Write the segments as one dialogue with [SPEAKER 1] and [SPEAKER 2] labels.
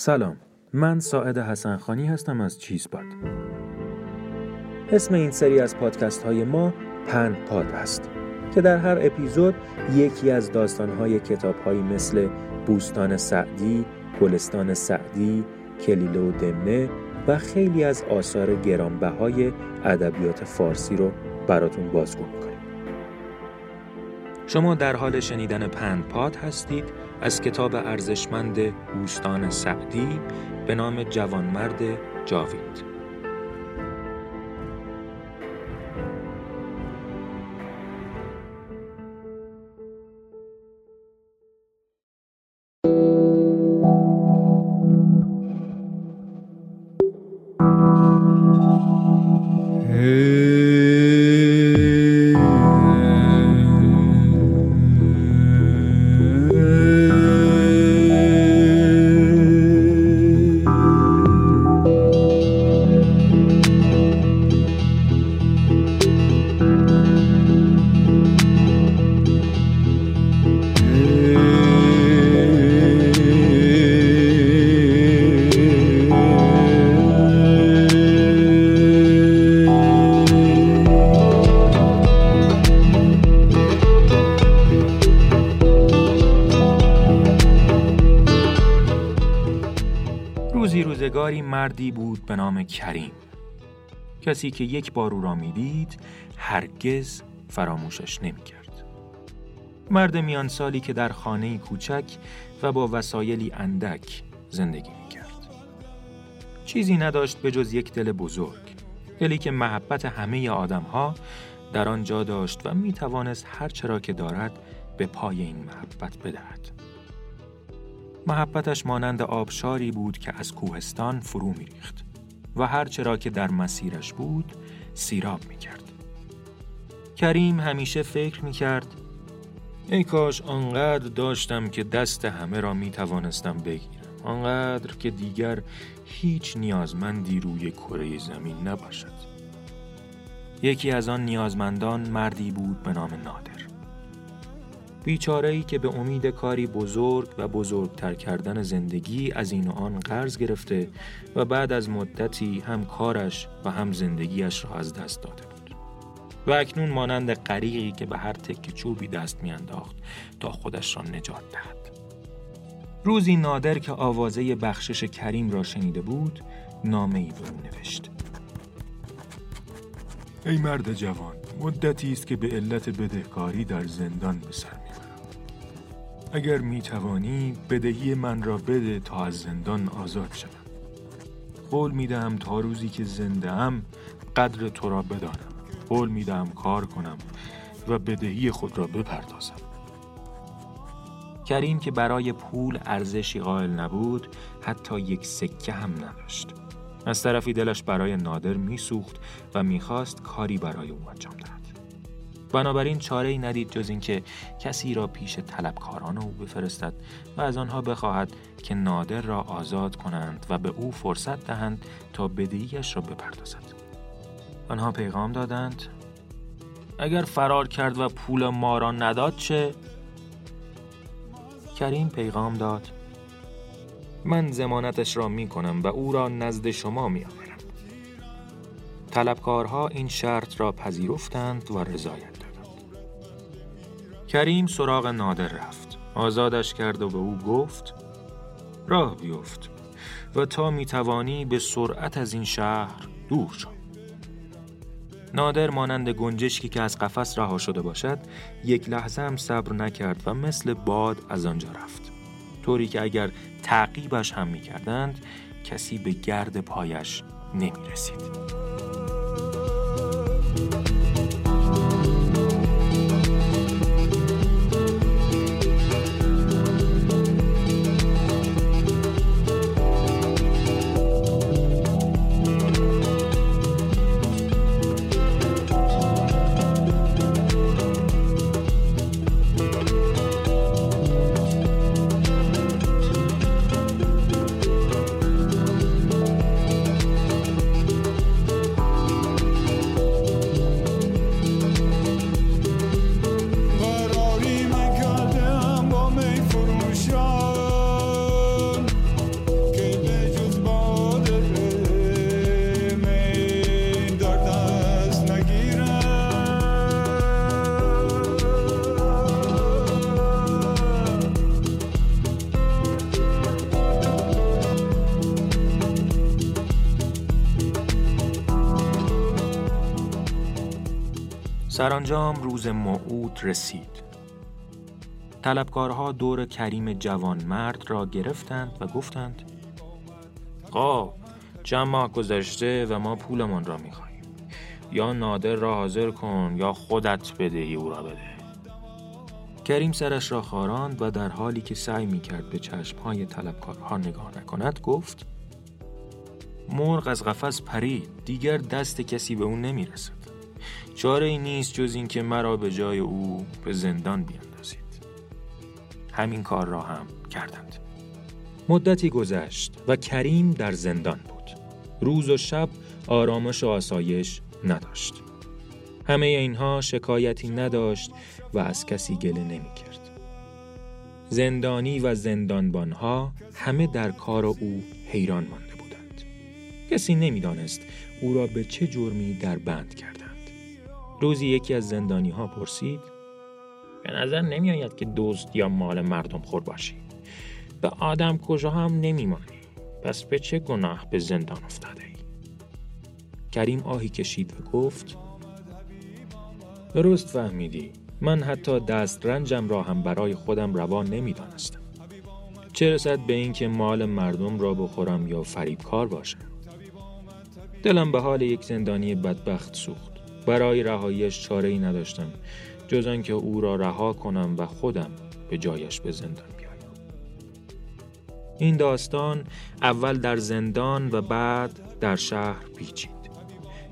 [SPEAKER 1] سلام. من ساعد حسنخانی هستم از چیزپاد اسم این سری از پادکست های ما پند پاد است که در هر اپیزود یکی از داستان های کتاب هایی مثل بوستان سعدی، گلستان سعدی، کلیله و دمنه و خیلی از آثار گرانبهای ادبیات فارسی رو براتون بازگو می‌کنیم. شما در حال شنیدن پند پاد هستید از کتاب ارزشمند بوستان سعدی به نام جوانمرد جاوید. روزگاری مردی بود به نام کریم کسی که یک بار او را می‌دید هرگز فراموشش نمی‌کرد. مرد میان سالی که در خانه کوچک و با وسایلی اندک زندگی می‌کرد. چیزی نداشت به جز یک دل بزرگ. دلی که محبت همه آدمها در آنجا داشت و می توانست هر چرا که دارد به پای این محبت بدهد. محبتش مانند آبشاری بود که از کوهستان فرو میریخت و هر چرا که در مسیرش بود سیراب می کرد. کریم همیشه فکر می کرد ای کاش آنقدر داشتم که دست همه را می توانستم بگیرم. آنقدر که دیگر هیچ نیازمندی روی کره زمین نباشد. یکی از آن نیازمندان مردی بود به نام نادر. بیچاره ای که به امید کاری بزرگ و بزرگتر کردن زندگی از این آن قرض گرفته و بعد از مدتی هم کارش و هم زندگیش را از دست داده بود. و اکنون مانند غریقی که به هر تک چوبی دست میانداخت تا خودش را نجات دهد. روزی نادر که آوازه بخشش کریم را شنیده بود نامه ای نوشت.
[SPEAKER 2] ای مرد جوان مدتی است که به علت بدهکاری در زندان به اگر می توانی بدهی من را بده تا از زندان آزاد شوم. قول می دهم تا روزی که زنده ام قدر تو را بدانم. قول می دهم کار کنم و بدهی خود را بپردازم.
[SPEAKER 1] کریم که برای پول ارزشی قائل نبود حتی یک سکه هم نداشت. از طرفی دلش برای نادر میسوخت و می‌خواست کاری برای او انجام دهد. بنابراین چاره ای ندید جز اینکه کسی را پیش طلبکاران او بفرستد و از آنها بخواهد که نادر را آزاد کنند و به او فرصت دهند تا بدهیش را بپردازد آنها پیغام دادند اگر فرار کرد و پول ما را نداد چه کریم پیغام داد من زمانتش را می کنم و او را نزد شما می آورم. طلبکارها این شرط را پذیرفتند و رضایت کریم سراغ نادر رفت. آزادش کرد و به او گفت راه بیفت و تا می‌توانی به سرعت از این شهر دور شو نادر مانند گنجشکی که از قفس رها شده باشد یک لحظه هم صبر نکرد و مثل باد از آنجا رفت. طوری که اگر تعقیبش هم می‌کردند کسی به گرد پایش نمی رسید. سرانجام روز موعود رسید. طلبکارها دور کریم جوان مرد را گرفتند و گفتند خب چند ماه گذشته و ما پولمان را می‌خواهیم. یا نادر را حاضر کن یا خودت بدهی او را بده. کریم سرش را خاراند و در حالی که سعی می‌کرد به چشمهای طلبکارها نگاه نکند گفت مرغ از قفس پرید دیگر دست کسی به او نمی‌رسد. چاره ای نیست جز اینکه مرا به جای او به زندان بیاندازید همین کار را هم کردند مدتی گذشت و کریم در زندان بود روز و شب آرامش و آسایش نداشت همه اینها شکایتی نداشت و از کسی گله نمی کرد. زندانی و زندانبانها همه در کار او حیران مانده بودند. کسی نمی‌دانست او را به چه جرمی در بند کردند. روزی یکی از زندانی ها پرسید به نظر نمی آید که دوست یا مال مردم خور باشی. به آدم کجا هم نمیمانی. پس به چه گناه به زندان افتاده ای؟ کریم آهی کشید و گفت درست فهمیدی من حتی دست رنجم را هم برای خودم روا نمی‌دانستم چه رسد به اینکه مال مردم را بخورم یا فریبکار باشم دلم به حال یک زندانی بدبخت سوخت برای رهاییش چاره ای نداشتم جز آنکه او را رها کنم و خودم به جایش به زندان بیایم. این داستان اول در زندان و بعد در شهر پیچید.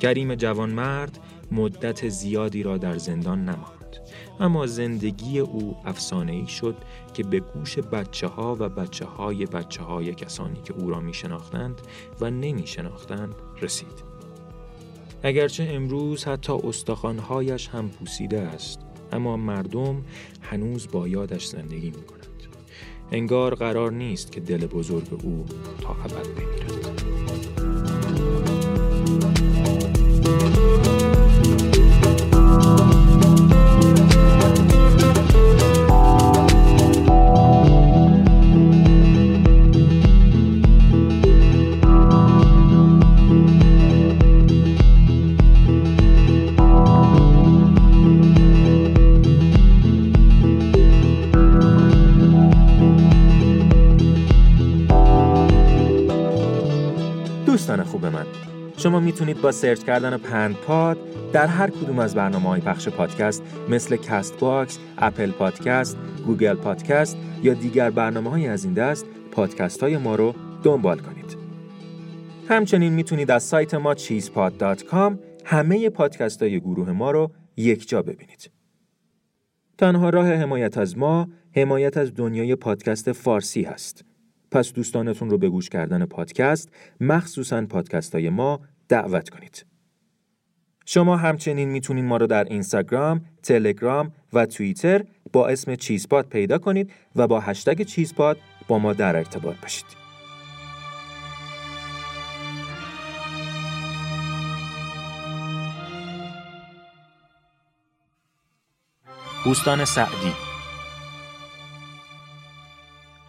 [SPEAKER 1] کریم جوانمرد مدت زیادی را در زندان نماند اما زندگی او افسانه ای شد که به گوش بچه ها و بچه های بچه های کسانی که او را می شناختند و نمی شناختند رسید. اگرچه امروز حتی استخوانهایش هم پوسیده است اما مردم هنوز با یادش زندگی می کنند انگار قرار نیست که دل بزرگ او تا ابد بمیرد. شما می‌تونید با search کردن پند پاد در هر کدوم از برنامه های پخش پادکست مثل Castbox، Apple Podcast، Google Podcast یا دیگر برنامه های از این دست پادکست های ما رو دنبال کنید. همچنین می‌تونید از سایت ما cheesepod.com همه پادکست های گروه ما رو یک جا ببینید. تنها راه حمایت از ما حمایت از دنیای پادکست فارسی هست. پس دوستانتون رو به گوش کردن پادکست مخصوصا پادکست های ما دعوت کنید. شما همچنین می‌تونید ما رو در اینستاگرام، تلگرام و توییتر با اسم چیزپاد پیدا کنید و با هشتگ چیزپاد با ما در ارتباط باشید. بوستان سعدی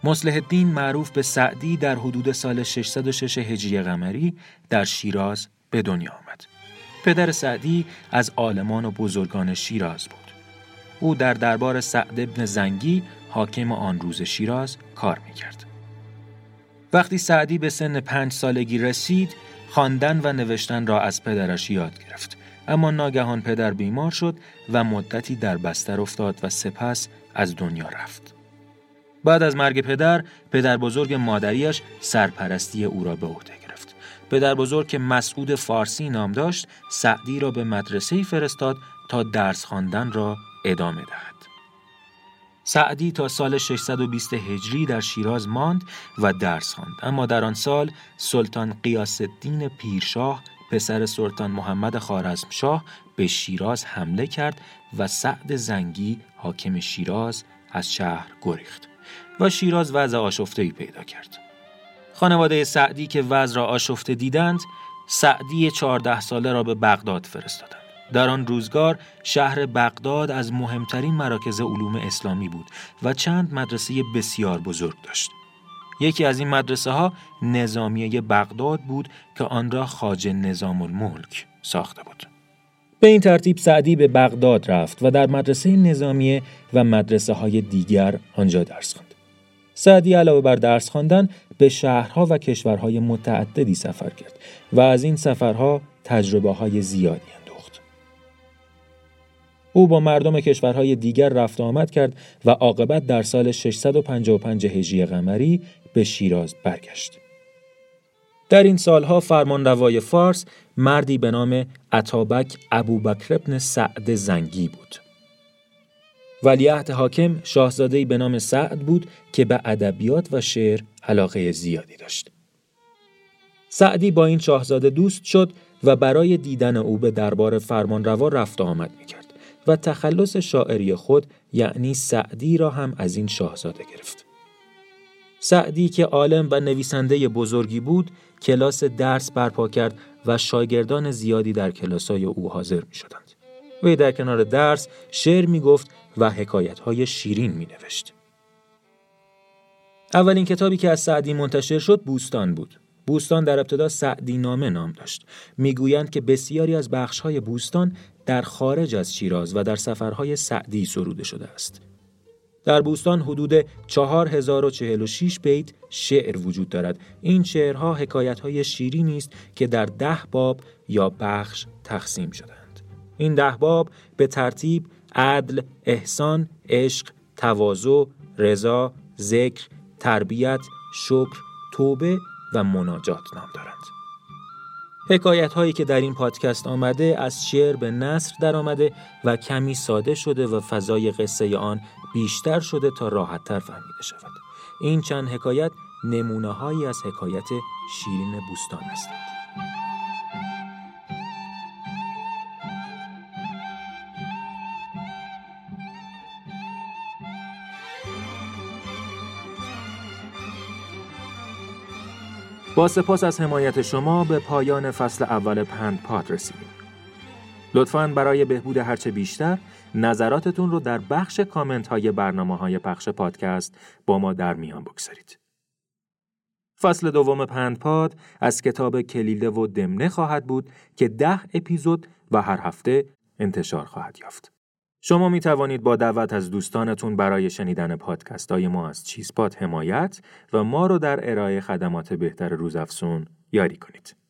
[SPEAKER 1] مصلح الدین معروف به سعدی در حدود سال 606 هجری قمری در شیراز به دنیا آمد. پدر سعدی از عالمان و بزرگان شیراز بود. او در دربار سعد ابن زنگی حاکم آن روز شیراز کار می‌کرد. وقتی سعدی به سن پنج سالگی رسید، خواندن و نوشتن را از پدرش یاد گرفت. اما ناگهان پدر بیمار شد و مدتی در بستر افتاد و سپس از دنیا رفت. بعد از مرگ پدر، پدر بزرگ مادریش سرپرستی او را به عهده گرفت. پدر بزرگ که مسعود فارسی نام داشت، سعدی را به مدرسه فرستاد تا درس خواندن را ادامه دهد. سعدی تا سال 620 هجری در شیراز ماند و درس خواند اما در آن سال سلطان قیاس الدین پیرشاه پسر سلطان محمد خارزمشاه به شیراز حمله کرد و سعد زنگی حاکم شیراز از شهر گریخت. و شیراز وضع آشفته پیدا کرد. خانواده سعدی که وضع را آشفته دیدند، سعدی چهارده ساله را به بغداد فرستادند. در آن روزگار شهر بغداد از مهمترین مراکز علوم اسلامی بود و چند مدرسه بسیار بزرگ داشت. یکی از این مدرسه ها نظامیه بغداد بود که آن را خاج نظام الملک ساخته بود. به این ترتیب سعدی به بغداد رفت و در مدرسه نظامیه و مدرسه های دیگر آنجا درس خواند. سعدی علاوه بر درس خواندن به شهرها و کشورهای متعددی سفر کرد و از این سفرها تجربه های زیادی اندوخت. او با مردم کشورهای دیگر رفت آمد کرد و عاقبت در سال 655 هجری قمری به شیراز برگشت. در این سالها فرمانروای فارس مردی به نام عطابک ابوبکر ابن سعد زنگی بود. ولیعهد حاکم شاهزاده‌ای به نام سعد بود که به ادبیات و شعر علاقه زیادی داشت. سعدی با این شاهزاده دوست شد و برای دیدن او به دربار فرمانروا رفت و آمد می‌کرد و تخلص شاعری خود یعنی سعدی را هم از این شاهزاده گرفت. سعدی که عالم و نویسنده بزرگی بود کلاس درس برپا کرد و شاگردان زیادی در کلاسای او حاضر می شدند. وی در کنار درس شعر می گفت و حکایت های شیرین می نوشت. اولین کتابی که از سعدی منتشر شد بوستان بود. بوستان در ابتدا سعدی نامه نام داشت. می‌گویند که بسیاری از بخشهای بوستان در خارج از شیراز و در سفرهای سعدی سروده شده است. در بوستان حدود 4046 بیت شعر وجود دارد. این شعرها حکایتهای شیری است که در ده باب یا بخش تقسیم شدند. این ده باب به ترتیب عدل، احسان، عشق، تواضع، رضا، ذکر، تربیت، شکر، توبه و مناجات نام دارند. حکایت هایی که در این پادکست آمده از شعر به نصر در آمده و کمی ساده شده و فضای قصه آن بیشتر شده تا راحتتر فهمیده شود. این چند حکایت نمونه هایی از حکایت شیرین بوستان هستند. با سپاس از حمایت شما به پایان فصل اول پند پاد رسیدیم. لطفاً برای بهبود هرچه بیشتر نظراتتون رو در بخش کامنت های برنامه های پخش پادکست با ما در میان بگذارید. فصل دوم پند پاد از کتاب کلیله و دمنه خواهد بود که ده اپیزود و هر هفته انتشار خواهد یافت. شما می توانید با دعوت از دوستانتون برای شنیدن پادکست های ما از چیزپاد حمایت و ما رو در ارائه خدمات بهتر روزافزون یاری کنید.